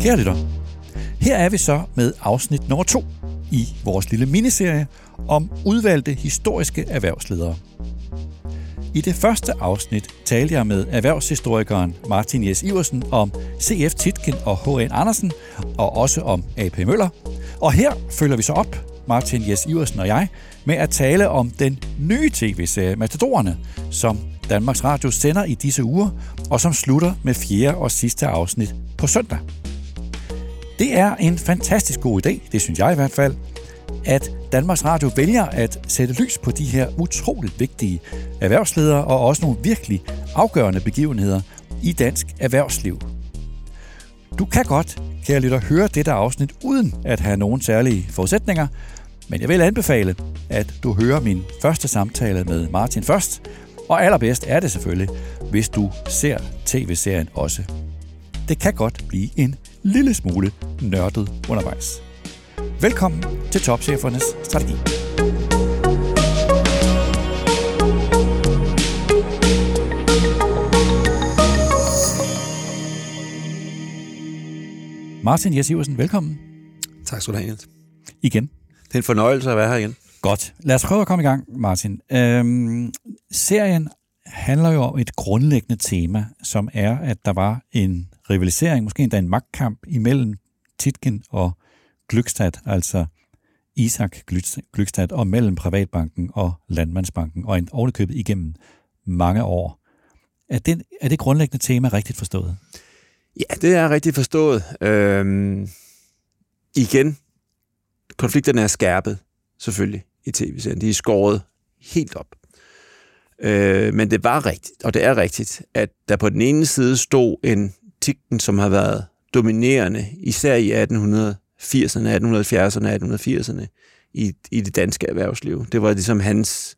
Kære lytter, her er vi så med afsnit nummer to i vores lille miniserie om udvalgte historiske erhvervsledere. I det første afsnit talte jeg med erhvervshistorikeren Martin Jes Iversen om C.F. Titken og H.N. Andersen, og også om A.P. Møller. Og her følger vi så op, Martin Jes Iversen og jeg, med at tale om den nye tv-serie Matadorerne, som Danmarks Radio sender i disse uger, og som slutter med fjerde og sidste afsnit på søndag. Det er en fantastisk god idé, det synes jeg i hvert fald, at Danmarks Radio vælger at sætte lys på de her utroligt vigtige erhvervsledere og også nogle virkelig afgørende begivenheder i dansk erhvervsliv. Du kan godt, kære lytter, høre dette afsnit uden at have nogen særlige forudsætninger, men jeg vil anbefale, at du hører min første samtale med Martin først, og allerbedst er det selvfølgelig, hvis du ser tv-serien også. Det kan godt blive en lille smule nørdet undervejs. Velkommen til Topchefernes Strategi. Martin Jes Iversen, velkommen. Tak skal du have, Jens. Igen. Det er en fornøjelse at være her igen. Godt. Lad os prøve at komme i gang, Martin. Øhm, serien handler jo om et grundlæggende tema, som er, at der var en rivalisering, måske endda en magtkamp imellem Titken og Glückstadt, altså Isak Glückstadt, og mellem Privatbanken og Landmandsbanken, og en ovenikøbet igennem mange år. Er det, er det grundlæggende tema rigtigt forstået? Ja, det er rigtigt forstået. Øhm, igen, konflikterne er skærpet, selvfølgelig, i tv-serien. De er skåret helt op. Øh, men det var rigtigt, og det er rigtigt, at der på den ene side stod en tikken, som har været dominerende, især i 1880'erne, 1870'erne, 1880'erne, i, i det danske erhvervsliv. Det var ligesom hans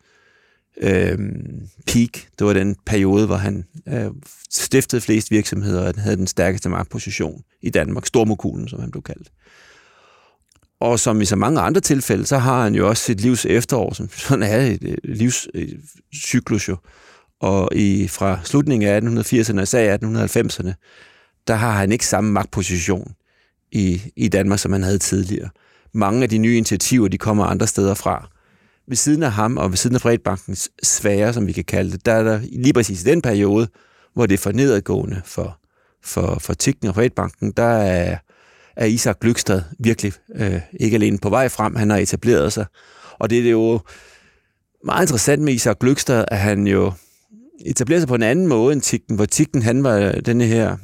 øh, peak. Det var den periode, hvor han øh, stiftede flest virksomheder, og havde den stærkeste magtposition i Danmark. Stormokulen, som han blev kaldt. Og som i så mange andre tilfælde, så har han jo også sit livs efterår, som sådan er et livscyklus jo. Og i, fra slutningen af 1880'erne og især 1890'erne, der har han ikke samme magtposition i, i Danmark, som han havde tidligere. Mange af de nye initiativer, de kommer andre steder fra. Ved siden af ham og ved siden af Fredbankens svære, som vi kan kalde det, der er der lige præcis i den periode, hvor det er for nedadgående for, for, for Tikken og Fredbanken, der er, er Isak Glykstad virkelig øh, ikke alene på vej frem, han har etableret sig. Og det er jo meget interessant med Isak Glykstad, at han jo etablerer sig på en anden måde end Tikken, hvor Tikken han var denne her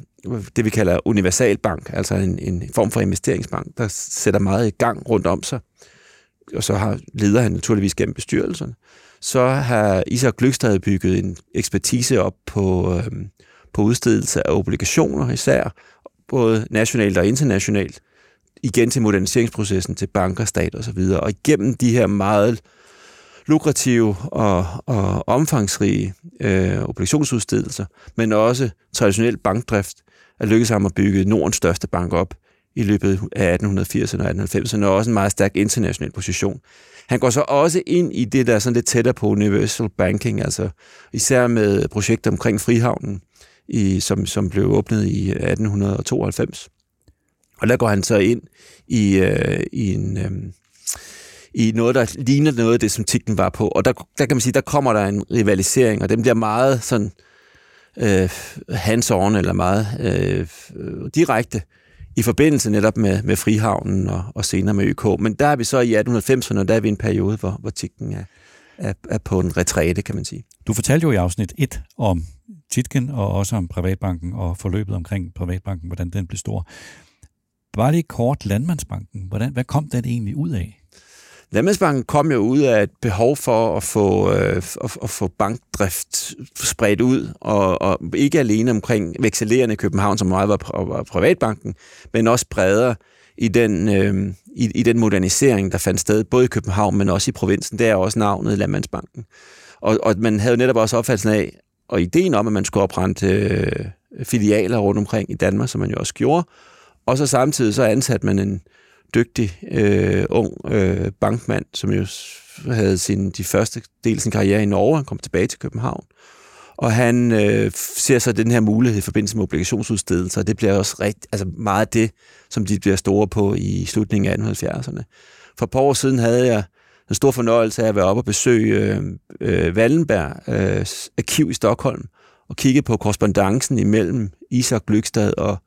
det, vi kalder universalbank, altså en, en form for investeringsbank, der sætter meget i gang rundt om sig. Og så har leder han naturligvis gennem bestyrelserne. Så har Isak Glykstad bygget en ekspertise op på, øh, på udstedelse af obligationer især, både nationalt og internationalt, igen til moderniseringsprocessen, til banker, stat og så videre. Og igennem de her meget lukrative og, og omfangsrige øh, obligationsudstedelser, men også traditionel bankdrift, er lykkedes ham at bygge Nordens største bank op i løbet af 1880'erne og 1890'erne, og også en meget stærk international position. Han går så også ind i det, der er sådan lidt tættere på universal banking, altså især med projekter omkring Frihavnen, i, som, som blev åbnet i 1892. Og der går han så ind i, øh, i en... Øh, i noget, der ligner noget af det, som Tigten var på. Og der, der kan man sige, der kommer der en rivalisering, og den bliver meget sådan øh, hands-on eller meget øh, direkte i forbindelse netop med, med Frihavnen og, og senere med ØK. Men der er vi så i 1890'erne, og der er vi i en periode, hvor, hvor Tigten er, er, er på en retræte, kan man sige. Du fortalte jo i afsnit 1 om Titken og også om Privatbanken og forløbet omkring Privatbanken, hvordan den blev stor. Bare lige kort Landmandsbanken. Hvordan, hvad kom den egentlig ud af? Landmandsbanken kom jo ud af et behov for at få, øh, at, at få bankdrift spredt ud, og, og ikke alene omkring vekselerende København, som meget var, var privatbanken, men også bredere i den, øh, i, i den modernisering, der fandt sted, både i København, men også i provinsen. Det er også navnet Landmandsbanken. Og, og man havde jo netop også opfattelsen af, og ideen om, at man skulle oprente øh, filialer rundt omkring i Danmark, som man jo også gjorde, og så samtidig så ansatte man en, dygtig øh, ung øh, bankmand, som jo havde sin, de første del af sin karriere i Norge. Han kom tilbage til København. Og han øh, ser så den her mulighed i forbindelse med obligationsudstedelser, og det bliver også rigt, altså meget det, som de bliver store på i slutningen af 1870'erne. For et par år siden havde jeg en stor fornøjelse af at være oppe og besøge øh, øh, Wallenberg øh, arkiv i Stockholm, og kigge på korrespondancen imellem Isak Glykstad og,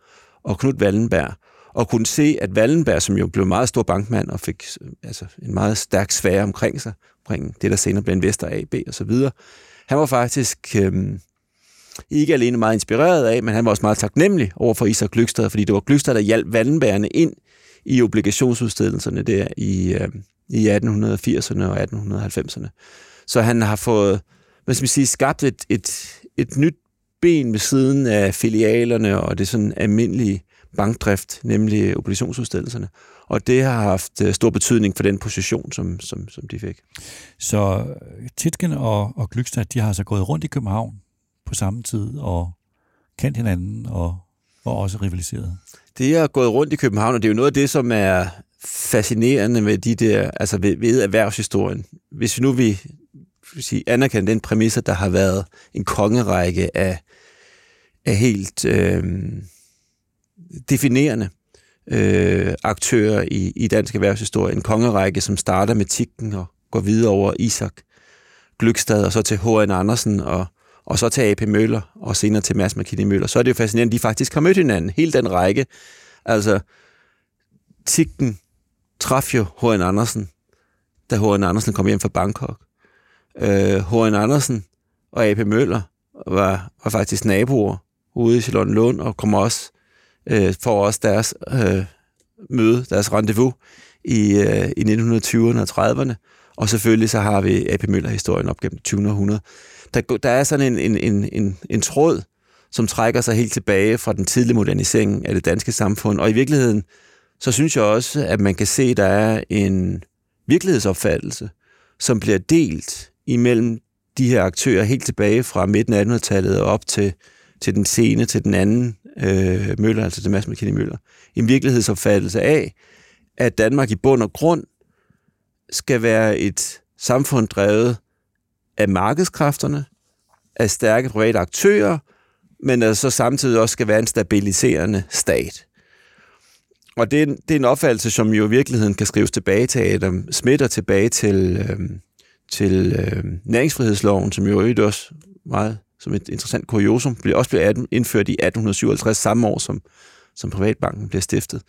og Knud Wallenberg, og kunne se, at Wallenberg, som jo blev en meget stor bankmand og fik altså, en meget stærk sfære omkring sig, omkring det, der senere blev Investor AB og så videre, han var faktisk øh, ikke alene meget inspireret af, men han var også meget taknemmelig over for Isak Glykstad, fordi det var Glykstad, der hjalp Wallenbergerne ind i obligationsudstedelserne der i, øh, i 1880'erne og 1890'erne. Så han har fået, hvad skal man sige, skabt et, et, et nyt ben ved siden af filialerne og det sådan almindelige bankdrift, nemlig obligationsudstedelserne. Og det har haft øh, stor betydning for den position, som, som, som de fik. Så Titgen og, og Glykstad, de har altså gået rundt i København på samme tid og kendt hinanden og, og også rivaliseret? Det er gået rundt i København, og det er jo noget af det, som er fascinerende med de der, altså ved, ved erhvervshistorien. Hvis vi nu vil, vil sige, anerkende den præmis, at der har været en kongerække af, af helt øh, definerende øh, aktører i, i dansk erhvervshistorie. En kongerække, som starter med Tikken og går videre over Isak Glykstad, og så til H.N. Andersen, og, og så til A.P. Møller, og senere til Mads McKinney Møller. Så er det jo fascinerende, at de faktisk har mødt hinanden. Hele den række. Altså, Tikken traf jo H.N. Andersen, da H.N. Andersen kom hjem fra Bangkok. Øh, H.N. Andersen og A.P. Møller var, var faktisk naboer ude i Lund, og kom også øh, for også deres øh, møde, deres rendezvous i, øh, i 1920'erne og 30'erne. Og selvfølgelig så har vi A.P. Møller-historien op gennem 20. århundrede. Der, der er sådan en, en, en, en, en tråd, som trækker sig helt tilbage fra den tidlige modernisering af det danske samfund. Og i virkeligheden, så synes jeg også, at man kan se, at der er en virkelighedsopfattelse, som bliver delt imellem de her aktører helt tilbage fra midten af 1800-tallet og op til, til den sene, til den anden øh, Møller, altså til Mads McKinney Møller. En virkelighedsopfattelse af, at Danmark i bund og grund skal være et samfund drevet af markedskræfterne, af stærke private aktører, men at så samtidig også skal være en stabiliserende stat. Og det er, en, det er en opfattelse, som jo i virkeligheden kan skrives tilbage til Adam Smith og tilbage til, øh, til øh, næringsfrihedsloven, som jo øvrigt også meget som et interessant kuriosum, blev også blev indført i 1857, samme år som, som privatbanken blev stiftet.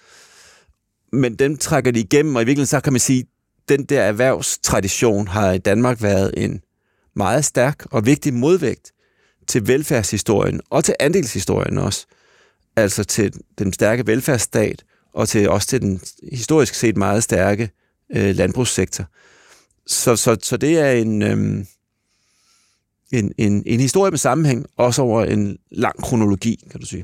Men den trækker de igennem, og i virkeligheden så kan man sige, den der erhvervstradition har i Danmark været en meget stærk og vigtig modvægt til velfærdshistorien og til andelshistorien også. Altså til den stærke velfærdsstat og til også til den historisk set meget stærke øh, landbrugssektor. Så, så, så det er en, øh, en, en, en historie med sammenhæng, også over en lang kronologi, kan du sige.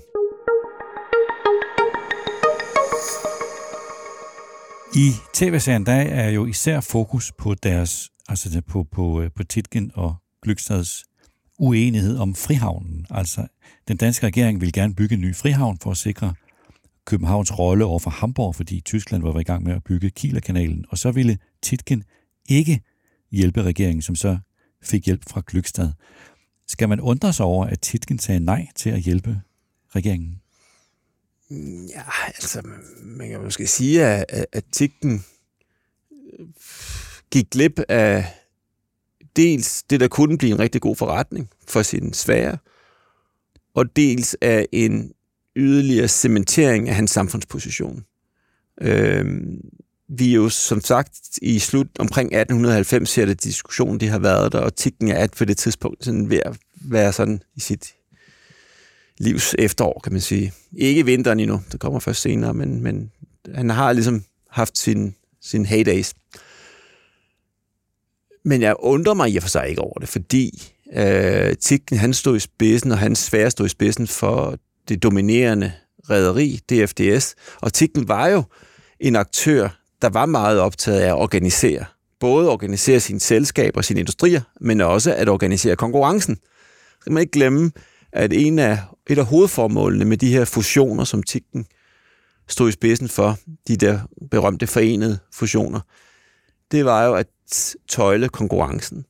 I tv-serien der er jo især fokus på deres, altså på, på, øh, på Titgen og Glykstads uenighed om frihavnen. Altså, den danske regering vil gerne bygge en ny frihavn for at sikre Københavns rolle over for Hamburg, fordi Tyskland var i gang med at bygge Kielerkanalen, og så ville Titgen ikke hjælpe regeringen, som så fik hjælp fra Glykstad. Skal man undre sig over, at Titgen sagde nej til at hjælpe regeringen? Ja, altså, man kan måske sige, at, at Titgen øh, gik glip af dels det, der kunne blive en rigtig god forretning for sin sfære, og dels af en yderligere cementering af hans samfundsposition. Øh, vi er jo som sagt i slut omkring 1890 ser det diskussion, det har været der, og Tikken er at på det tidspunkt sådan ved at være sådan i sit livs efterår, kan man sige. Ikke vinteren endnu, det kommer først senere, men, men han har ligesom haft sin, sin heydays. Men jeg undrer mig i og for sig ikke over det, fordi øh, Tikken, han stod i spidsen, og hans svære stod i spidsen for det dominerende rederi, DFDS. Og Tikken var jo en aktør, der var meget optaget af at organisere. Både organisere sine selskaber og sine industrier, men også at organisere konkurrencen. Så kan man ikke glemme, at en af, et af hovedformålene med de her fusioner, som Tikken stod i spidsen for, de der berømte forenede fusioner, det var jo at tøjle konkurrencen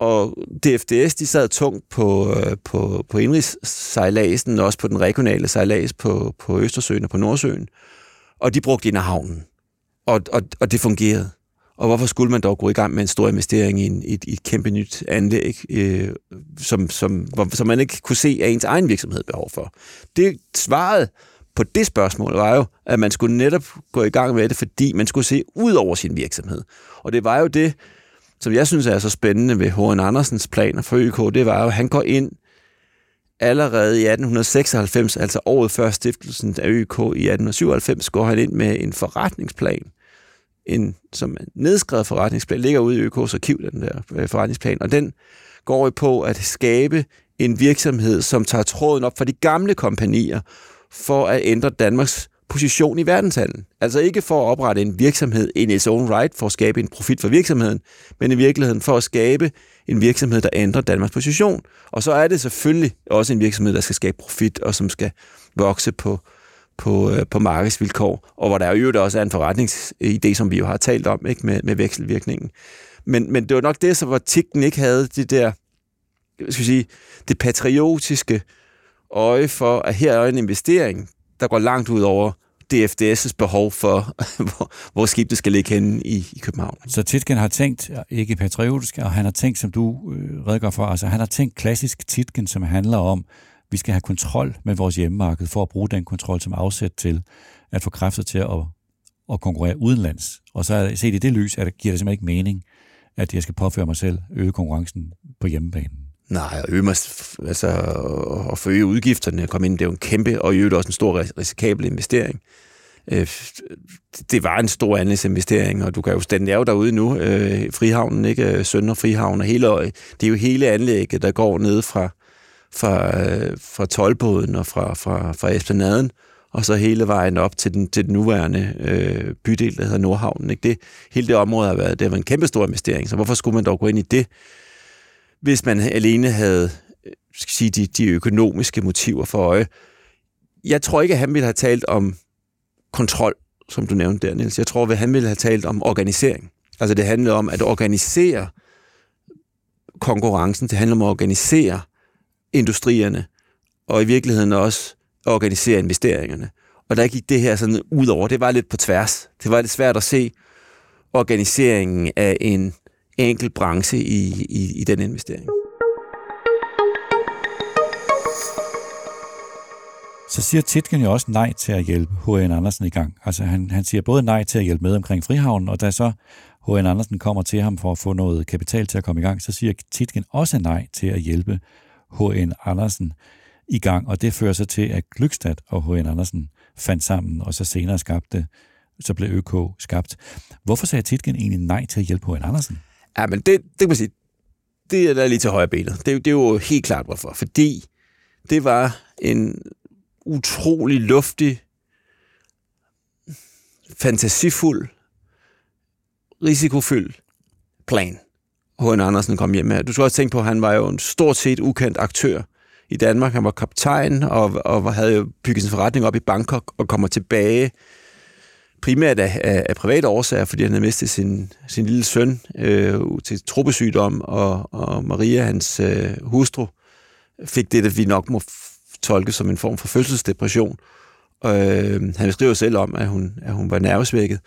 og DFDS, de sad tungt på, øh, på, på indrigssejladsen, også på den regionale sejlads på, på Østersøen og på Nordsøen. Og de brugte ind af havnen. Og, og, og det fungerede. Og hvorfor skulle man dog gå i gang med en stor investering i, en, i, et, i et kæmpe nyt anlæg, øh, som, som, som man ikke kunne se, at ens egen virksomhed behov for? Det svaret på det spørgsmål var jo, at man skulle netop gå i gang med det, fordi man skulle se ud over sin virksomhed. Og det var jo det, som jeg synes er så spændende ved H.N. Andersens planer for ØK, det var jo, at han går ind allerede i 1896, altså året før stiftelsen af ØK i 1897, går han ind med en forretningsplan, en som en nedskrevet forretningsplan, ligger ude i ØK's arkiv, den der øh, forretningsplan, og den går på at skabe en virksomhed, som tager tråden op for de gamle kompanier, for at ændre Danmarks position i verdenshandlen. Altså ikke for at oprette en virksomhed in its own right, for at skabe en profit for virksomheden, men i virkeligheden for at skabe en virksomhed, der ændrer Danmarks position. Og så er det selvfølgelig også en virksomhed, der skal skabe profit, og som skal vokse på, på, øh, på markedsvilkår, og hvor der jo også er en forretningsidé, som vi jo har talt om, ikke med, med vekselvirkningen. Men, men det var nok det, så hvor Tigten ikke havde det der, skal sige, det patriotiske øje for, at her er en investering, der går langt ud over DFDS' behov for, hvor, hvor skibet skal ligge henne i, i København. Så Titgen har tænkt, ikke patriotisk, og han har tænkt, som du øh, redegør for, altså han har tænkt klassisk Titgen, som handler om, vi skal have kontrol med vores hjemmemarked for at bruge den kontrol som afsæt til at få kræfter til at, at konkurrere udenlands. Og så set i det lys, at det giver det simpelthen ikke mening, at jeg skal påføre mig selv øge konkurrencen på hjemmebanen. Nej, og øge mig, altså, at forøge udgifterne og komme ind, det er jo en kæmpe, og i øvrigt også en stor risikabel investering. Øh, det var en stor anlægsinvestering, og du kan jo den er jo derude nu, øh, Frihavnen, ikke? Øh, Sønder Frihavn og hele, det er jo hele anlægget, der går ned fra, fra, øh, fra tolvbåden og fra, fra, fra Esplanaden, og så hele vejen op til den, til den nuværende øh, bydel, der hedder Nordhavnen. Ikke? Det, hele det område har været, det har været en kæmpe stor investering, så hvorfor skulle man dog gå ind i det? Hvis man alene havde øh, skal sige, de, de økonomiske motiver for øje. Jeg tror ikke, at han ville have talt om kontrol, som du nævnte der, Niels. Jeg tror, at han ville have talt om organisering. Altså det handler om at organisere konkurrencen, det handler om at organisere industrierne, og i virkeligheden også organisere investeringerne. Og der gik det her sådan ud over. Det var lidt på tværs. Det var lidt svært at se organiseringen af en enkelt branche i, i, i den investering. Så siger Titgen jo også nej til at hjælpe H.N. Andersen i gang. Altså han, han siger både nej til at hjælpe med omkring Frihavnen, og da så H.N. Andersen kommer til ham for at få noget kapital til at komme i gang, så siger Titgen også nej til at hjælpe H.N. Andersen i gang, og det fører så til, at Glykstad og H.N. Andersen fandt sammen, og så senere skabte, så blev ØK skabt. Hvorfor sagde Titgen egentlig nej til at hjælpe H.N. Andersen? Ja, men det, det kan man sige, det er der lige til højre benet. Det, det er jo helt klart hvorfor. Fordi det var en utrolig luftig, fantasifuld, risikofyldt plan, H.N. Andersen kom hjem med. Du skal også tænke på, at han var jo en stort set ukendt aktør i Danmark. Han var kaptajn og, og havde jo bygget sin forretning op i Bangkok og kommer tilbage primært af, af, af private årsager, fordi han havde mistet sin, sin lille søn øh, til truppesygdom, og, og Maria, hans øh, hustru, fik det, at vi nok må tolke som en form for fødselsdepression. Øh, han skriver selv om, at hun, at hun var nervesvækket,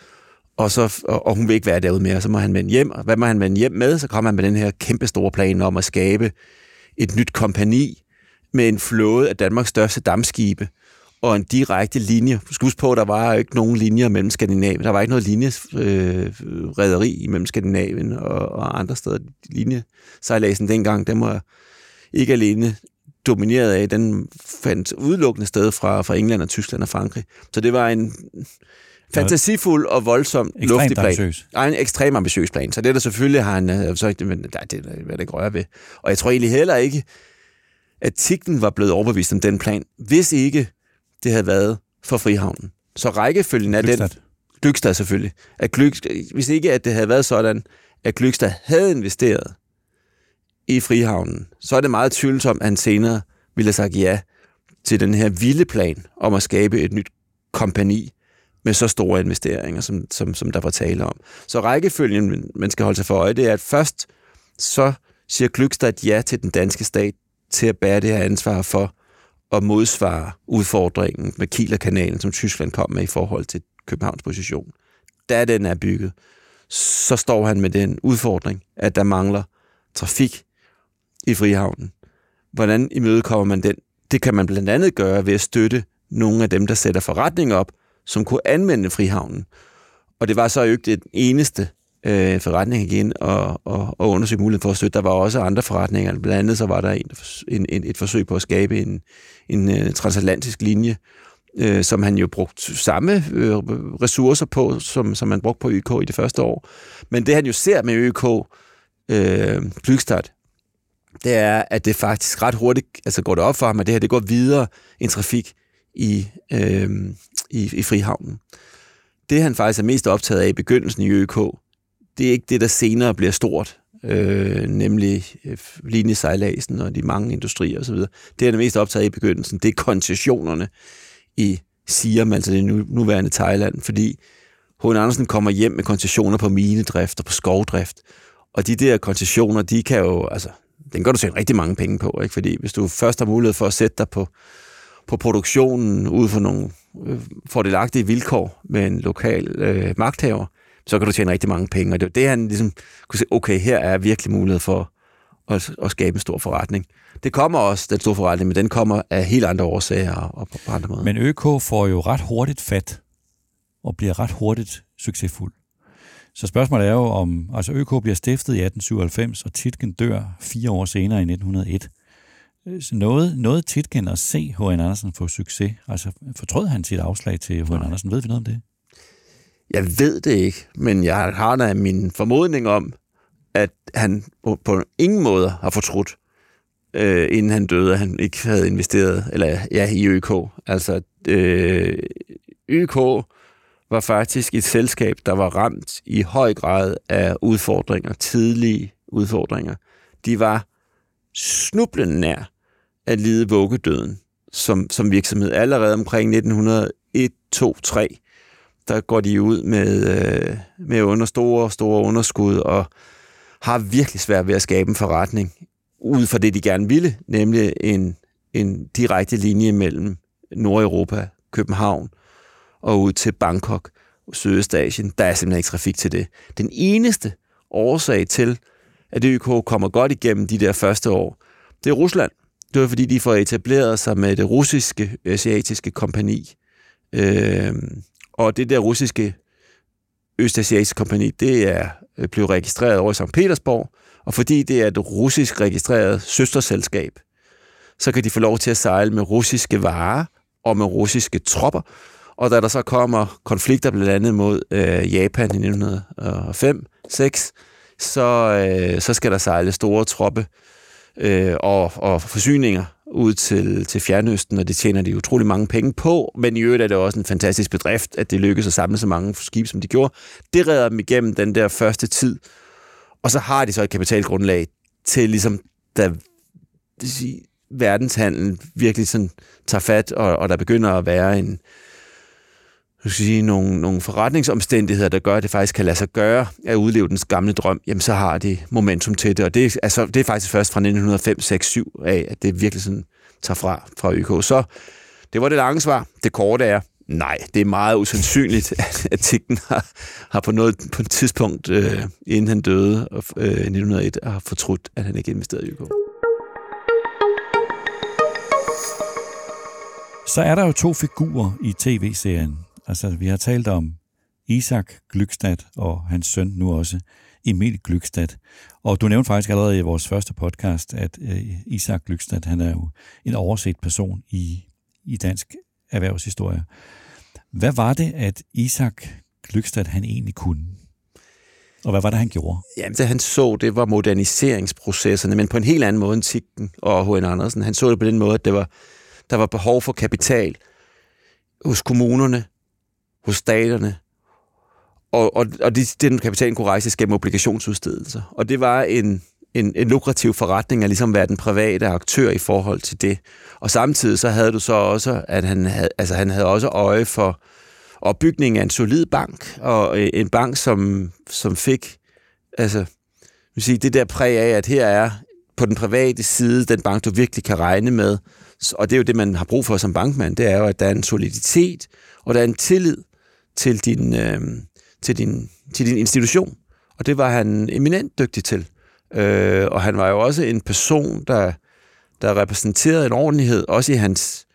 og, så, og, og hun vil ikke være derude mere, så må han vende hjem. Og hvad må han vende hjem med? Så kommer han med den her kæmpe store plan om at skabe et nyt kompani med en flåde af Danmarks største dammskibe, og en direkte linje. Du skal huske på, at der var ikke nogen linjer mellem Skandinavien. Der var ikke noget linjerederi øh, mellem Skandinavien og, og andre steder. Linjesejladsen dengang, den var ikke alene domineret af, den fandt udelukkende sted fra, fra England og Tyskland og Frankrig. Så det var en fantasifuld og voldsom luftig plan. Ambitiøs. en ekstremt ambitiøs plan. Så det der selvfølgelig har han, øh, så, men, nej, det vil jeg ikke røre ved. Og jeg tror egentlig heller ikke, at Tigten var blevet overbevist om den plan, hvis ikke det havde været for Frihavnen. Så rækkefølgen af Glykstad. den... Glykstad selvfølgelig. At Glykstad, hvis ikke at det havde været sådan, at Glykstad havde investeret i Frihavnen, så er det meget tvivlsomt, at han senere ville have sagt ja til den her vilde plan om at skabe et nyt kompani med så store investeringer, som, som, som der var tale om. Så rækkefølgen, man skal holde sig for øje, det er, at først så siger Glückstadt ja til den danske stat til at bære det her ansvar for at modsvare udfordringen med Kielerkanalen, som Tyskland kom med i forhold til Københavns position. Da den er bygget, så står han med den udfordring, at der mangler trafik i Frihavnen. Hvordan imødekommer man den? Det kan man blandt andet gøre ved at støtte nogle af dem, der sætter forretning op, som kunne anvende Frihavnen. Og det var så jo ikke den eneste øh, forretning igen og, og, og undersøge muligheden for at støtte. Der var også andre forretninger. Blandt andet så var der en, en, en, et forsøg på at skabe en, en uh, transatlantisk linje, øh, som han jo brugte samme øh, ressourcer på, som, som man brugte på ØK i det første år. Men det han jo ser med ØK øh, Flygstart, det er, at det faktisk ret hurtigt altså går det op for ham, at det her det går videre en trafik i, øh, i, i Frihavnen. Det han faktisk er mest optaget af i begyndelsen i ØK, det er ikke det, der senere bliver stort, øh, nemlig øh, linjesejladsen og de mange industrier osv. Det er det mest optaget i begyndelsen, det er koncessionerne i Siam, altså det nuværende Thailand, fordi H.N. Andersen kommer hjem med koncessioner på minedrift og på skovdrift, og de der koncessioner, de kan jo, altså, den kan du tjene rigtig mange penge på, ikke? fordi hvis du først har mulighed for at sætte dig på, på produktionen ud for nogle øh, fordelagtige vilkår med en lokal øh, magthaver, så kan du tjene rigtig mange penge. Og det er det, han ligesom kunne se, okay, her er virkelig mulighed for at, at skabe en stor forretning. Det kommer også, den store forretning, men den kommer af helt andre årsager og på, på andre måder. Men ØK får jo ret hurtigt fat og bliver ret hurtigt succesfuld. Så spørgsmålet er jo om, altså ØK bliver stiftet i 1897, og Titgen dør fire år senere i 1901. Så noget, noget Titgen at se H.N. Andersen få succes? Altså fortrød han sit afslag til H.N. Andersen? Ved vi noget om det? Jeg ved det ikke, men jeg har da min formodning om, at han på, på ingen måde har fortrudt, øh, inden han døde, at han ikke havde investeret eller ja, i ØK. Altså, øh, ØK var faktisk et selskab, der var ramt i høj grad af udfordringer, tidlige udfordringer. De var snublende nær at lide vuggedøden som, som virksomhed. Allerede omkring 1901, 2, 3, der går de ud med, øh, med under store, store underskud og har virkelig svært ved at skabe en forretning ud fra det, de gerne ville, nemlig en, en direkte linje mellem Nordeuropa, København og ud til Bangkok, Sydøstasien. Der er simpelthen ikke trafik til det. Den eneste årsag til, at ØK kommer godt igennem de der første år, det er Rusland. Det var fordi, de får etableret sig med det russiske øh, asiatiske kompani. Øh, og det der russiske Østasiatiske kompani, det er øh, blevet registreret over i St. Petersborg, og fordi det er et russisk registreret søsterselskab, så kan de få lov til at sejle med russiske varer og med russiske tropper. Og da der så kommer konflikter blandt andet mod øh, Japan i 1905-6, så, øh, så skal der sejle store troppe øh, og, og forsyninger ud til, til Fjernøsten, og det tjener de utrolig mange penge på, men i øvrigt er det også en fantastisk bedrift, at det lykkedes at samle så mange skibe, som de gjorde. Det redder dem igennem den der første tid, og så har de så et kapitalgrundlag til ligesom, da verdenshandlen virkelig sådan tager fat, og, og der begynder at være en, skal sige, nogle, nogle forretningsomstændigheder, der gør, at det faktisk kan lade sig gøre at udleve den gamle drøm, jamen så har de momentum til det. Og det, er, altså, det er faktisk først fra 1905, 6, 7 af, at det virkelig sådan tager fra, fra YK. Så det var det lange svar. Det korte er, nej, det er meget usandsynligt, at, at Tiggen har, har på, noget, på et tidspunkt, øh, inden han døde øh, i 1901, har fortrudt, at han ikke investerede i YK. Så er der jo to figurer i tv-serien, Altså, vi har talt om Isak Glykstad og hans søn nu også, Emil Glykstad. Og du nævnte faktisk allerede i vores første podcast, at øh, Isak Glykstad, han er jo en overset person i, i dansk erhvervshistorie. Hvad var det, at Isak Glykstad, han egentlig kunne? Og hvad var det, han gjorde? Jamen, det han så, det var moderniseringsprocesserne, men på en helt anden måde end Tikken og H.N. Andersen. Han så det på den måde, at det var, der var behov for kapital hos kommunerne, hos staterne, og, og, og de, den kapital kunne rejses gennem obligationsudstedelser. Og det var en, en, en lukrativ forretning at ligesom være den private aktør i forhold til det. Og samtidig så havde du så også, at han havde, altså han havde også øje for opbygningen af en solid bank, og øh, en bank, som, som fik, altså, vil sige, det der præg af, at her er på den private side den bank, du virkelig kan regne med. Og det er jo det, man har brug for som bankmand, det er jo, at der er en soliditet, og der er en tillid til din, øh, til din, til din institution. Og det var han eminent dygtig til. Øh, og han var jo også en person, der, der repræsenterede en ordentlighed, også i hans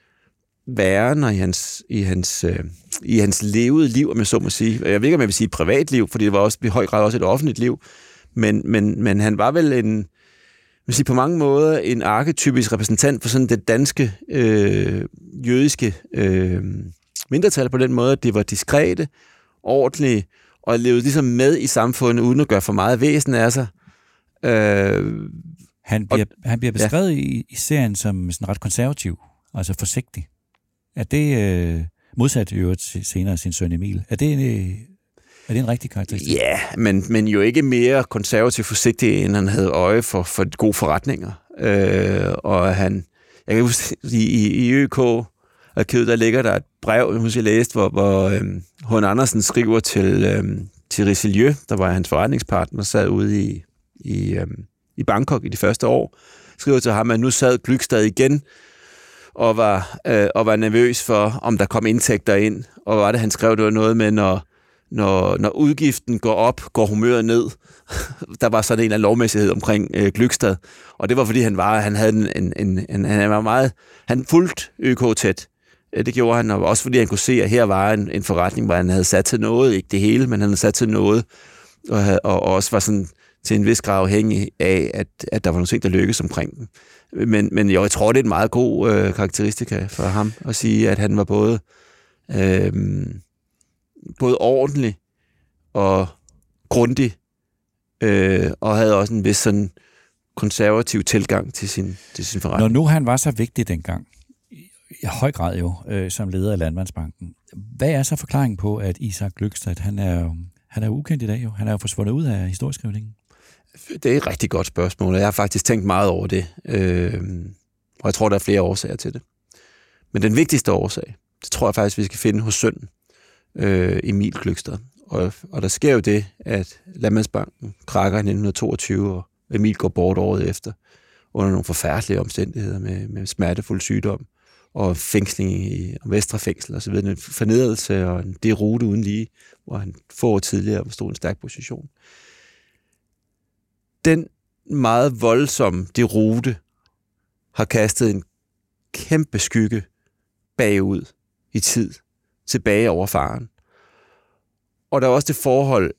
væren og i hans, i hans, øh, i hans levede liv, om jeg så må sige. Jeg ved ikke, om jeg vil sige privatliv, fordi det var også i høj grad også et offentligt liv. Men, men, men han var vel en, vil sige, på mange måder en arketypisk repræsentant for sådan det danske øh, jødiske øh, mindretal på den måde, at de var diskrete, ordentlige, og levede ligesom med i samfundet, uden at gøre for meget væsen af sig. Øh, han, bliver, og, han bliver beskrevet ja. i, i serien som sådan ret konservativ, altså forsigtig. Er det øh, modsat i øvrigt senere sin søn Emil? Er det, øh, er det en rigtig karakteristik? Ja, men, men jo ikke mere konservativ forsigtig, end han havde øje for, for gode forretninger. Øh, og han, jeg kan huske, i, i, i ØK, arkivet, der ligger der et brev, jeg husker, jeg læste, hvor, hvor øhm, H.N. Andersen skriver til, øhm, til Richelieu, der var hans forretningspartner, sad ude i, i, øhm, i Bangkok i de første år, skriver til ham, at nu sad Glykstad igen og var, øh, og var nervøs for, om der kom indtægter ind. Og var det, han skrev, det var noget med, når, når, når udgiften går op, går humøret ned. der var sådan en eller anden lovmæssighed omkring øh, Glykstad. Og det var, fordi han var, han havde en, en, en, en han var meget, han fulgte ØK tæt. Øh, det gjorde han, og også fordi han kunne se, at her var en, en forretning, hvor han havde sat til noget, ikke det hele, men han havde sat til noget, og, havde, og også var sådan til en vis grad afhængig af, at, at der var nogle ting, der lykkedes omkring den. Men, men jeg tror, det er en meget god øh, karakteristika for ham at sige, at han var både, øh, både ordentlig og grundig, øh, og havde også en vis sådan konservativ tilgang til sin, til sin forretning. Når nu han var så vigtig dengang, i høj grad jo, øh, som leder af Landmandsbanken. Hvad er så forklaringen på, at Isak Glykstad, han er, han er ukendt i dag jo? Han er jo forsvundet ud af historieskrivningen. Det er et rigtig godt spørgsmål, og jeg har faktisk tænkt meget over det. Øh, og jeg tror, der er flere årsager til det. Men den vigtigste årsag, det tror jeg faktisk, vi skal finde hos sønnen, øh, Emil Glykstad. Og, og der sker jo det, at Landmandsbanken krakker i 1922, og Emil går bort året efter, under nogle forfærdelige omstændigheder med, med smertefuld sygdom og fængsling i Vestre Fængsel osv. En fornedrelse og en derute uden lige, hvor han få år tidligere stod en stærk position. Den meget voldsomme derute har kastet en kæmpe skygge bagud i tid, tilbage over faren. Og der er også det forhold,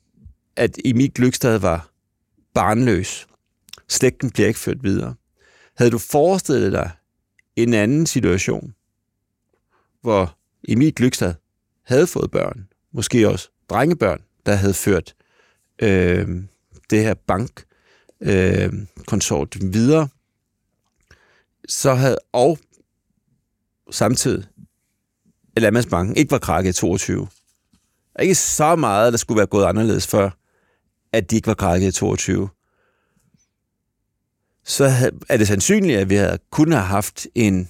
at Emil Glykstad var barnløs. Slægten bliver ikke ført videre. Havde du forestillet dig, en anden situation, hvor Emil Glykstad havde fået børn, måske også drengebørn, der havde ført øh, det her bankkonsort øh, videre, så havde, og samtidig, at Landmandsbanken ikke var krakket i 22. Der ikke så meget, der skulle være gået anderledes før, at de ikke var krakket i 22 så er det sandsynligt, at vi havde kun have haft en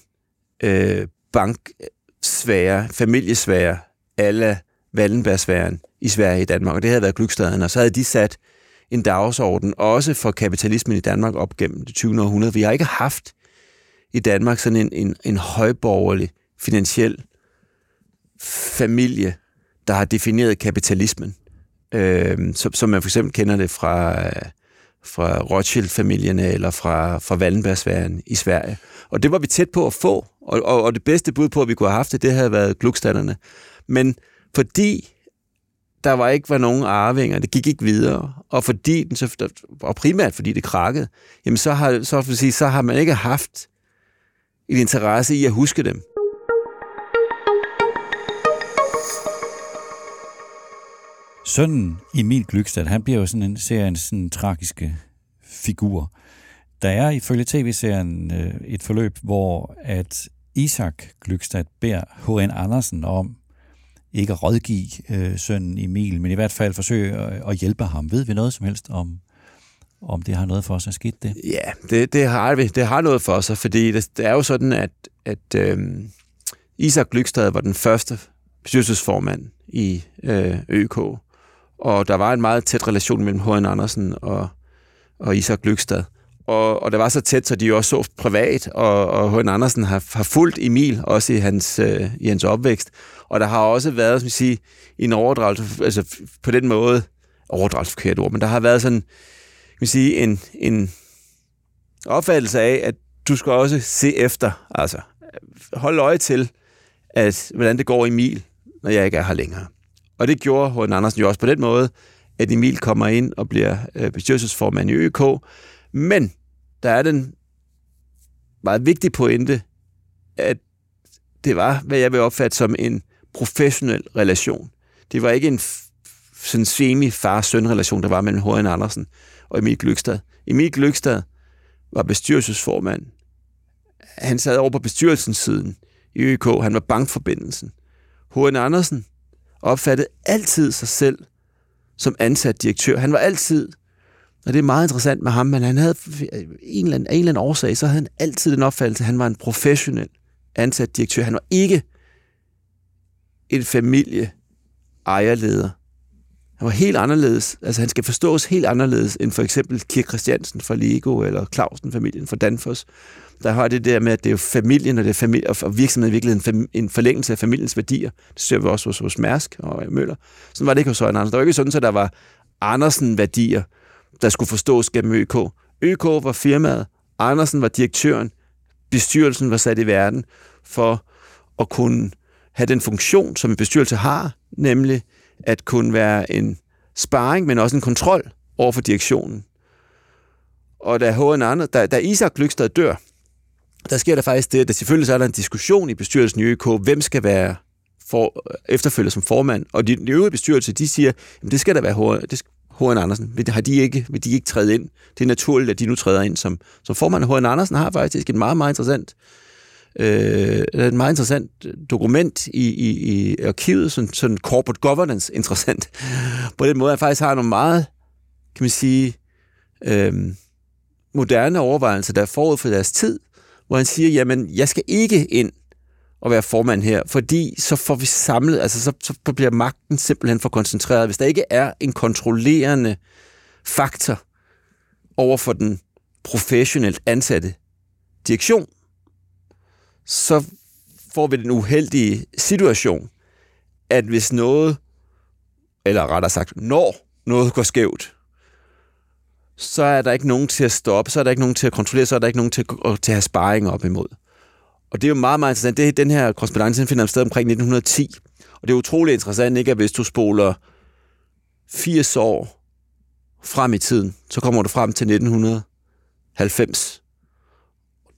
øh, banksfære, familiesfære, alle Wallenbergsfæren i Sverige i Danmark, og det havde været glykstaden, og så havde de sat en dagsorden også for kapitalismen i Danmark op gennem det 20. århundrede. Vi har ikke haft i Danmark sådan en, en, en højborgerlig, finansiel familie, der har defineret kapitalismen, øh, som, som man for eksempel kender det fra, fra Rothschild-familierne eller fra, fra Wallenbergsværen i Sverige. Og det var vi tæt på at få, og, og, og det bedste bud på, at vi kunne have haft det, det havde været glukstanderne. Men fordi der var ikke var nogen arvinger, det gik ikke videre, og fordi den så, og primært fordi det krakkede, jamen så har, så, for sige, så har man ikke haft en interesse i at huske dem. Sønnen Emil Glykstad, han bliver jo sådan en seriens sådan tragiske figur. Der er ifølge tv-serien øh, et forløb, hvor at Isak Glykstad beder H.N. Andersen om ikke at rådgive øh, sønnen Emil, men i hvert fald forsøge at, at hjælpe ham. Ved vi noget som helst om, om det har noget for sig? Skidt det? Ja, det, det har vi. Det har noget for sig, fordi det, det er jo sådan, at, at øh, Isak Glykstad var den første bestyrelsesformand i øh, ØK. Og der var en meget tæt relation mellem H.N. Andersen og, og Isak Lykstad. Og, og det var så tæt, så de jo også så privat, og, og H.N. Andersen har, har fulgt Emil også i hans, øh, i hans opvækst. Og der har også været, som sige, en overdragelse, altså på den måde, overdragelse ord, men der har været sådan, kan sige, en, en opfattelse af, at du skal også se efter, altså øh, hold øje til, at, hvordan det går Emil, når jeg ikke er her længere. Og det gjorde H.N. Andersen jo også på den måde, at Emil kommer ind og bliver øh, bestyrelsesformand i ØK, men der er den meget vigtige pointe, at det var, hvad jeg vil opfatte som en professionel relation. Det var ikke en sådan semi-far-søn-relation, der var mellem H.N. Andersen og Emil Glykstad. Emil Glykstad var bestyrelsesformand. Han sad over på bestyrelsens siden i ØK. Han var bankforbindelsen. H.N. Andersen opfattede altid sig selv som ansat direktør. Han var altid, og det er meget interessant med ham, men han havde en eller anden, en eller anden årsag, så havde han altid den opfattelse, at han var en professionel ansat direktør. Han var ikke en familie ejerleder. Han var helt anderledes. Altså, han skal forstås helt anderledes end for eksempel Kirk Christiansen fra Lego eller Clausen-familien fra Danfoss. Der har det der med, at det er jo familien, og, det er familie, og virksomheden i virkeligheden en, en forlængelse af familiens værdier. Det ser vi også hos, hos Mærsk og Møller. Sådan var det ikke hos Søren Andersen. Der var ikke sådan, at der var Andersen-værdier, der skulle forstås gennem ØK. ØK var firmaet, Andersen var direktøren, bestyrelsen var sat i verden for at kunne have den funktion, som en bestyrelse har, nemlig at kunne være en sparring, men også en kontrol over for direktionen. Og da, H.N. Anders, da, da Isak Glykstad dør, der sker der faktisk det, at selvfølgelig så er der en diskussion i bestyrelsen i ØK, hvem skal være for, efterfølger som formand, og de, de øvrige bestyrelse, de siger, at det skal der være H, det, H.N. Andersen. Vil, har de ikke, vil de ikke træde ind? Det er naturligt, at de nu træder ind som, som formand. H.N. Andersen har faktisk et meget, meget interessant øh, et meget interessant øh, dokument i, i, i arkivet, sådan, sådan corporate governance interessant. På den måde, at faktisk har nogle meget, kan man sige, øh, moderne overvejelser, der er forud for deres tid, hvor han siger, jamen, jeg skal ikke ind og være formand her, fordi så får vi samlet, altså så, så bliver magten simpelthen for koncentreret. Hvis der ikke er en kontrollerende faktor over for den professionelt ansatte direktion, så får vi den uheldige situation, at hvis noget, eller rettere sagt, når noget går skævt, så er der ikke nogen til at stoppe, så er der ikke nogen til at kontrollere, så er der ikke nogen til at, til at have sparring op imod. Og det er jo meget, meget interessant. Det, den her korrespondence finder sted omkring 1910. Og det er utrolig interessant, ikke, at hvis du spoler 80 år frem i tiden, så kommer du frem til 1990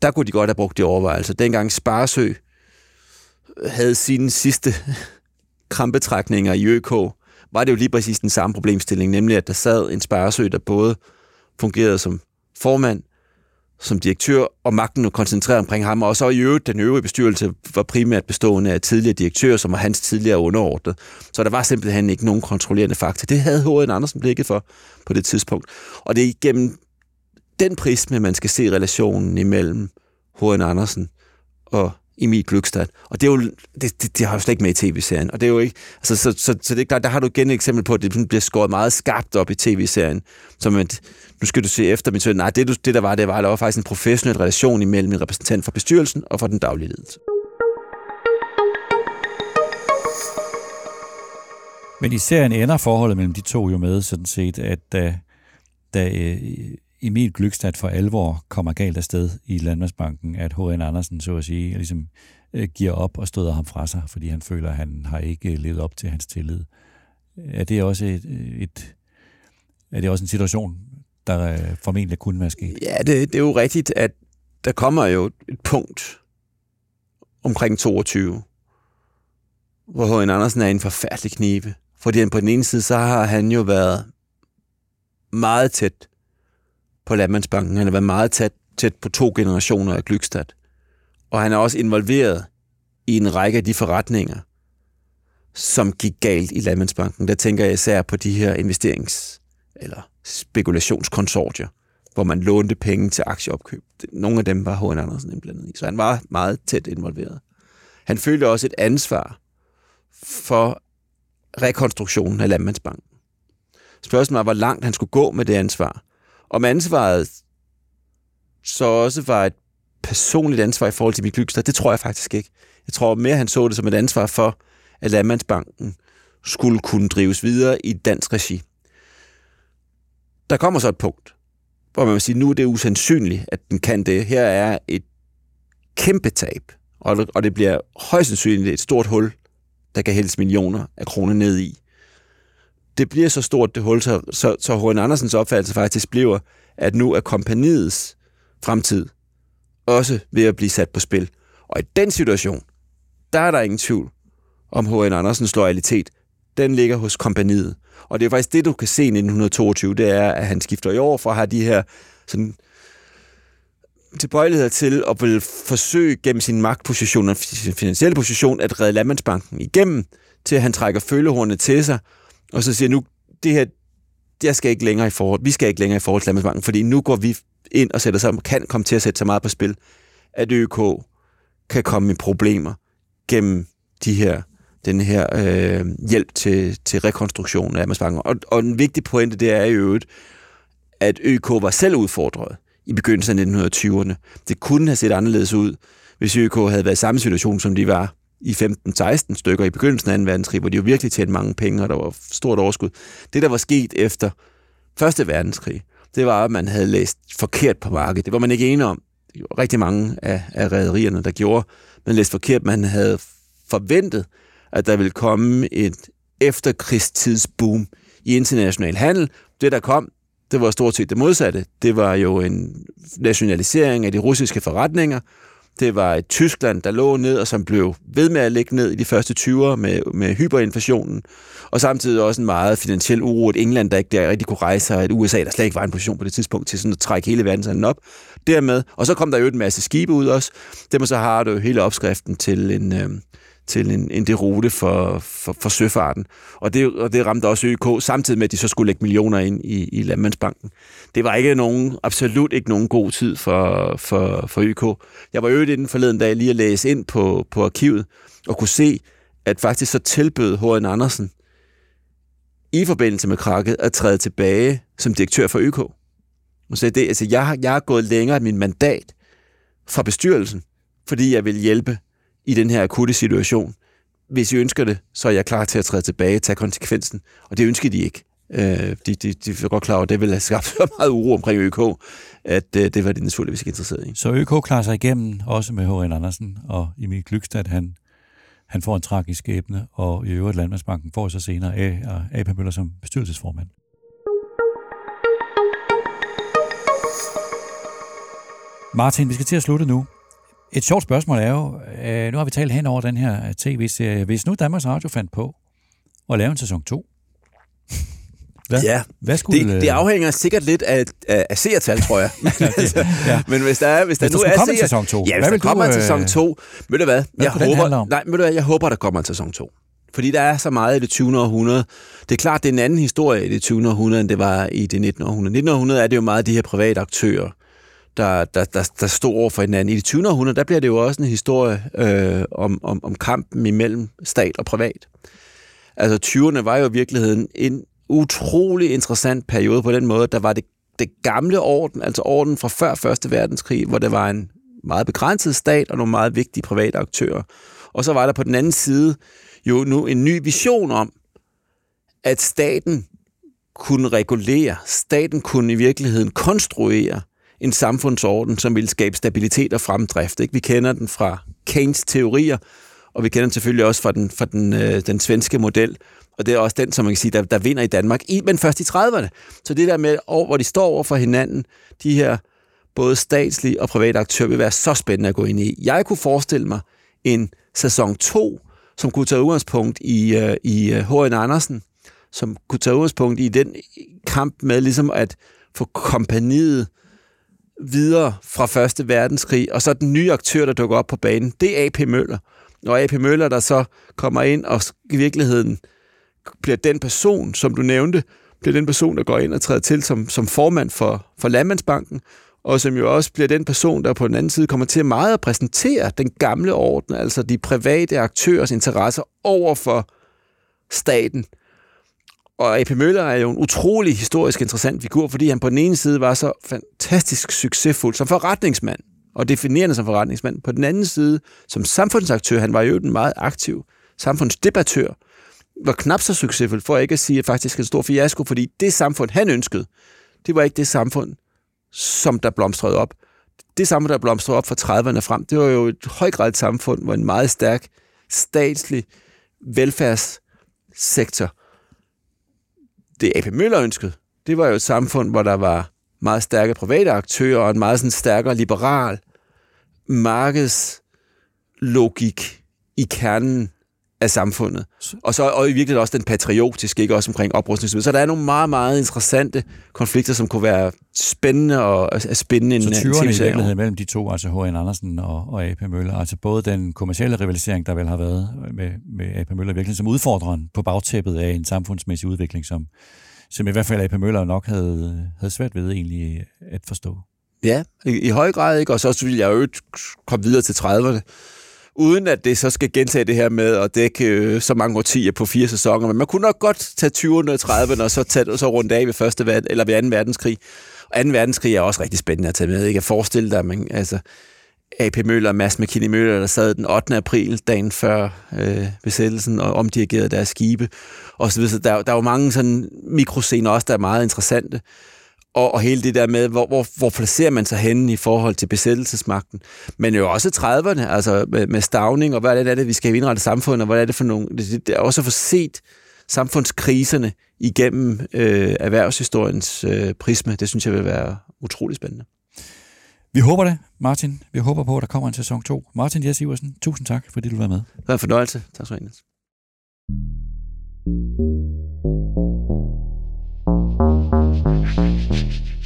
der kunne de godt have brugt de overvejelser. Dengang Sparsø havde sine sidste krampetrækninger i ØK, var det jo lige præcis den samme problemstilling, nemlig at der sad en Sparsø, der både fungerede som formand, som direktør, og magten var koncentreret omkring ham, og så i øvrigt, den øvrige bestyrelse var primært bestående af tidligere direktører, som var hans tidligere underordnet. Så der var simpelthen ikke nogen kontrollerende faktor. Det havde H.N. Andersen blikket for på det tidspunkt. Og det er igennem den prisme, man skal se relationen imellem H.N. Andersen og Emil Glykstad. Og det er jo, det, det, det har jo slet ikke med i tv-serien. Og det er jo ikke, altså, så, så, så det er klart, der har du igen et eksempel på, at det bliver skåret meget skarpt op i tv-serien. Som at, nu skal du se efter min søn. Nej, det, det der var, det var, der var faktisk en professionel relation imellem en repræsentant for bestyrelsen og for den daglige ledelse. Men i serien ender forholdet mellem de to jo med sådan set, at da, da øh, Emil Glykstad for alvor kommer galt afsted i Landmandsbanken, at H.N. Andersen, så at sige, ligesom øh, giver op og støder ham fra sig, fordi han føler, at han har ikke øh, levet op til hans tillid. Er det også et, øh, et er det også en situation, der formentlig kunne være sket? Ja, det, det er jo rigtigt, at der kommer jo et punkt omkring 22, hvor H.N. Andersen er en forfærdelig knibe. Fordi på den ene side, så har han jo været meget tæt på Landmandsbanken. Han har været meget tæt, tæt på to generationer af Glykstad. Og han er også involveret i en række af de forretninger, som gik galt i Landmandsbanken. Der tænker jeg især på de her investerings- eller spekulationskonsortier, hvor man lånte penge til aktieopkøb. Nogle af dem var H.N. Andersen indblandet i, så han var meget tæt involveret. Han følte også et ansvar for rekonstruktionen af Landmandsbanken. Spørgsmålet var, hvor langt han skulle gå med det ansvar, om ansvaret så også var et personligt ansvar i forhold til Mikkel Glykstad, det tror jeg faktisk ikke. Jeg tror mere, han så det som et ansvar for, at Landmandsbanken skulle kunne drives videre i dansk regi. Der kommer så et punkt, hvor man vil sige, nu er det usandsynligt, at den kan det. Her er et kæmpe tab, og det bliver højst sandsynligt et stort hul, der kan hældes millioner af kroner ned i. Det bliver så stort, det hul, så, så, så H.N. Andersens opfattelse faktisk bliver, at nu er kompaniets fremtid også ved at blive sat på spil. Og i den situation, der er der ingen tvivl om H.N. Andersens loyalitet. Den ligger hos kompaniet. Og det er faktisk det, du kan se i 1922, det er, at han skifter i år fra at have de her sådan, tilbøjeligheder til at vil forsøge gennem sin magtposition og sin finansielle position at redde Landmandsbanken igennem, til at han trækker følgehornene til sig, og så siger nu, det her, jeg skal ikke længere i forhold, vi skal ikke længere i forhold til Landmandsbanken, fordi nu går vi ind og sætter sig, kan komme til at sætte så meget på spil, at ØK kan komme i problemer gennem de her, den her øh, hjælp til, til rekonstruktionen af Landmandsbanken. Og, og en vigtig pointe, det er i øvrigt, at ØK var selv udfordret i begyndelsen af 1920'erne. Det kunne have set anderledes ud, hvis ØK havde været i samme situation, som de var i 15-16 stykker i begyndelsen af 2. verdenskrig, hvor de jo virkelig tjente mange penge, og der var stort overskud. Det, der var sket efter Første verdenskrig, det var, at man havde læst forkert på markedet. Det var man ikke enig om. Det var rigtig mange af, af rædderierne, der gjorde. Man læste forkert. Man havde forventet, at der ville komme et efterkrigstidsboom i international handel. Det, der kom, det var stort set det modsatte. Det var jo en nationalisering af de russiske forretninger. Det var et Tyskland, der lå ned, og som blev ved med at ligge ned i de første 20'ere med, med hyperinflationen. Og samtidig også en meget finansiel uro, et England, der ikke der rigtig kunne rejse, og et USA, der slet ikke var en position på det tidspunkt til sådan at trække hele verdenshandlen op. Dermed, og så kom der jo en masse skibe ud også. Dem så har du hele opskriften til en, øh, til en, en derute for, for, for søfarten. Og det, og det ramte også ØK, samtidig med, at de så skulle lægge millioner ind i, i Landmandsbanken. Det var ikke nogen, absolut ikke nogen god tid for, for, for ØK. Jeg var øvrigt inden forleden dag lige at læse ind på, på arkivet, og kunne se, at faktisk så tilbød H.N. Andersen i forbindelse med krakket at træde tilbage som direktør for ØK. Så det, altså, jeg, har, jeg har gået længere end min mandat fra bestyrelsen, fordi jeg vil hjælpe i den her akutte situation. Hvis I ønsker det, så er jeg klar til at træde tilbage og tage konsekvensen. Og det ønsker de ikke. Øh, de, de, de er godt klar over, at det vil have skabt så meget uro omkring ØK, at øh, det var de naturligvis ikke interesseret i. Så ØK klarer sig igennem, også med H.N. Andersen og Emil Glykstad, han, han får en tragisk skæbne, og i øvrigt Landmandsbanken får så senere A. A.P. Møller som bestyrelsesformand. Martin, vi skal til at slutte nu. Et sjovt spørgsmål er jo, øh, nu har vi talt hen over den her tv-serie. Hvis nu Danmarks Radio fandt på at lave en sæson 2, hvad, ja, hvad skulle, det, det afhænger sikkert lidt af, af, af seertal, tror jeg. ja. Men hvis der, er, hvis der hvis nu er seer, sæson 2, ja, hvis hvad der kommer en sæson 2, ved du hvad, hvad jeg håber, nej, ved du hvad, jeg håber, der kommer en sæson 2. Fordi der er så meget i det 20. århundrede. Det er klart, det er en anden historie i det 20. århundrede, end det var i det 19. århundrede. 19. århundrede er det jo meget de her private aktører, der, der, der, der stod over for hinanden. I det 20. århundrede, der bliver det jo også en historie øh, om, om, om kampen imellem stat og privat. Altså 20'erne var jo i virkeligheden en utrolig interessant periode på den måde, der var det, det gamle orden, altså orden fra før 1. verdenskrig, hvor det var en meget begrænset stat og nogle meget vigtige private aktører. Og så var der på den anden side jo nu en ny vision om, at staten kunne regulere, staten kunne i virkeligheden konstruere en samfundsorden, som vil skabe stabilitet og fremdrift. Ikke? Vi kender den fra Keynes teorier, og vi kender den selvfølgelig også fra den, fra den, øh, den svenske model, og det er også den, som man kan sige, der, der vinder i Danmark, i, men først i 30'erne. Så det der med, hvor de står over for hinanden, de her både statslige og private aktører, vil være så spændende at gå ind i. Jeg kunne forestille mig en sæson 2, som kunne tage udgangspunkt i, øh, i øh, H.N. Andersen, som kunne tage udgangspunkt i den kamp med ligesom at få kompaniet videre fra Første Verdenskrig, og så den nye aktør, der dukker op på banen, det er A.P. Møller. Og A.P. Møller, der så kommer ind og i virkeligheden bliver den person, som du nævnte, bliver den person, der går ind og træder til som, som formand for, for Landmandsbanken, og som jo også bliver den person, der på den anden side kommer til meget at præsentere den gamle orden, altså de private aktørers interesser over for staten. Og A.P. Møller er jo en utrolig historisk interessant figur, fordi han på den ene side var så fantastisk succesfuld som forretningsmand, og definerende som forretningsmand. På den anden side, som samfundsaktør, han var jo en meget aktiv samfundsdebattør, var knap så succesfuld, for ikke at sige, at faktisk en stor fiasko, fordi det samfund, han ønskede, det var ikke det samfund, som der blomstrede op. Det samfund, der blomstrede op fra 30'erne frem, det var jo et højgradigt samfund, hvor en meget stærk statslig velfærdssektor. Det AP Møller ønskede, det var jo et samfund, hvor der var meget stærke private aktører og en meget sådan stærkere liberal markedslogik i kernen af samfundet. Og så og i virkeligheden også den patriotiske, ikke også omkring oprustning. Så der er nogle meget, meget interessante konflikter, som kunne være spændende og er spændende en Så 20'erne i virkeligheden mellem de to, altså H.N. Andersen og, og A.P. Møller, altså både den kommercielle rivalisering, der vel har været med, med A.P. Møller virkelig som udfordreren på bagtæppet af en samfundsmæssig udvikling, som, som i hvert fald A.P. Møller nok havde, havde svært ved egentlig at forstå. Ja, i, i høj grad, ikke? Og så vil jeg jo komme videre til 30'erne uden at det så skal gentage det her med at dække øh, så mange årtier på fire sæsoner. Men man kunne nok godt tage 20'erne og 30'erne og så, tage, og så rundt af ved, første, eller ved 2. verdenskrig. Og 2. verdenskrig er også rigtig spændende at tage med. Ikke? Jeg forestille dig, men, altså, AP Møller og Mads McKinney Møller, der sad den 8. april, dagen før øh, besættelsen, og omdirigerede deres skibe. Og så videre. Der, der er jo mange sådan mikroscener også, der er meget interessante og, og hele det der med, hvor, hvor, hvor placerer man sig henne i forhold til besættelsesmagten. Men jo også 30'erne, altså med, med stavning, og hvad er det, vi skal indrette samfundet, og hvad er det for nogle... Det, det er også for set samfundskriserne igennem øh, erhvervshistoriens øh, prisme. Det synes jeg vil være utrolig spændende. Vi håber det, Martin. Vi håber på, at der kommer en sæson 2. Martin Jes Iversen, tusind tak, fordi du var med. Det var en fornøjelse. Tak så meget.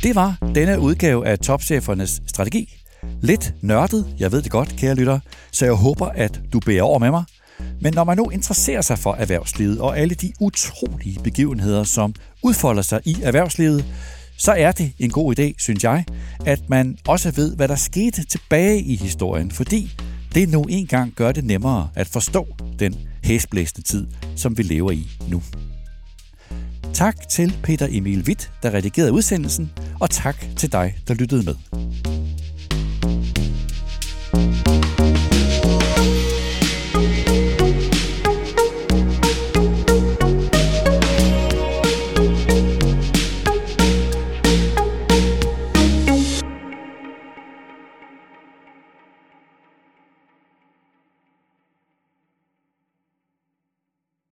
Det var denne udgave af Topchefernes Strategi. Lidt nørdet, jeg ved det godt, kære lytter, så jeg håber, at du bærer over med mig. Men når man nu interesserer sig for erhvervslivet og alle de utrolige begivenheder, som udfolder sig i erhvervslivet, så er det en god idé, synes jeg, at man også ved, hvad der skete tilbage i historien, fordi det nu engang gør det nemmere at forstå den hæsblæsende tid, som vi lever i nu. Tak til Peter Emil Witt, der redigerede udsendelsen, og tak til dig, der lyttede med.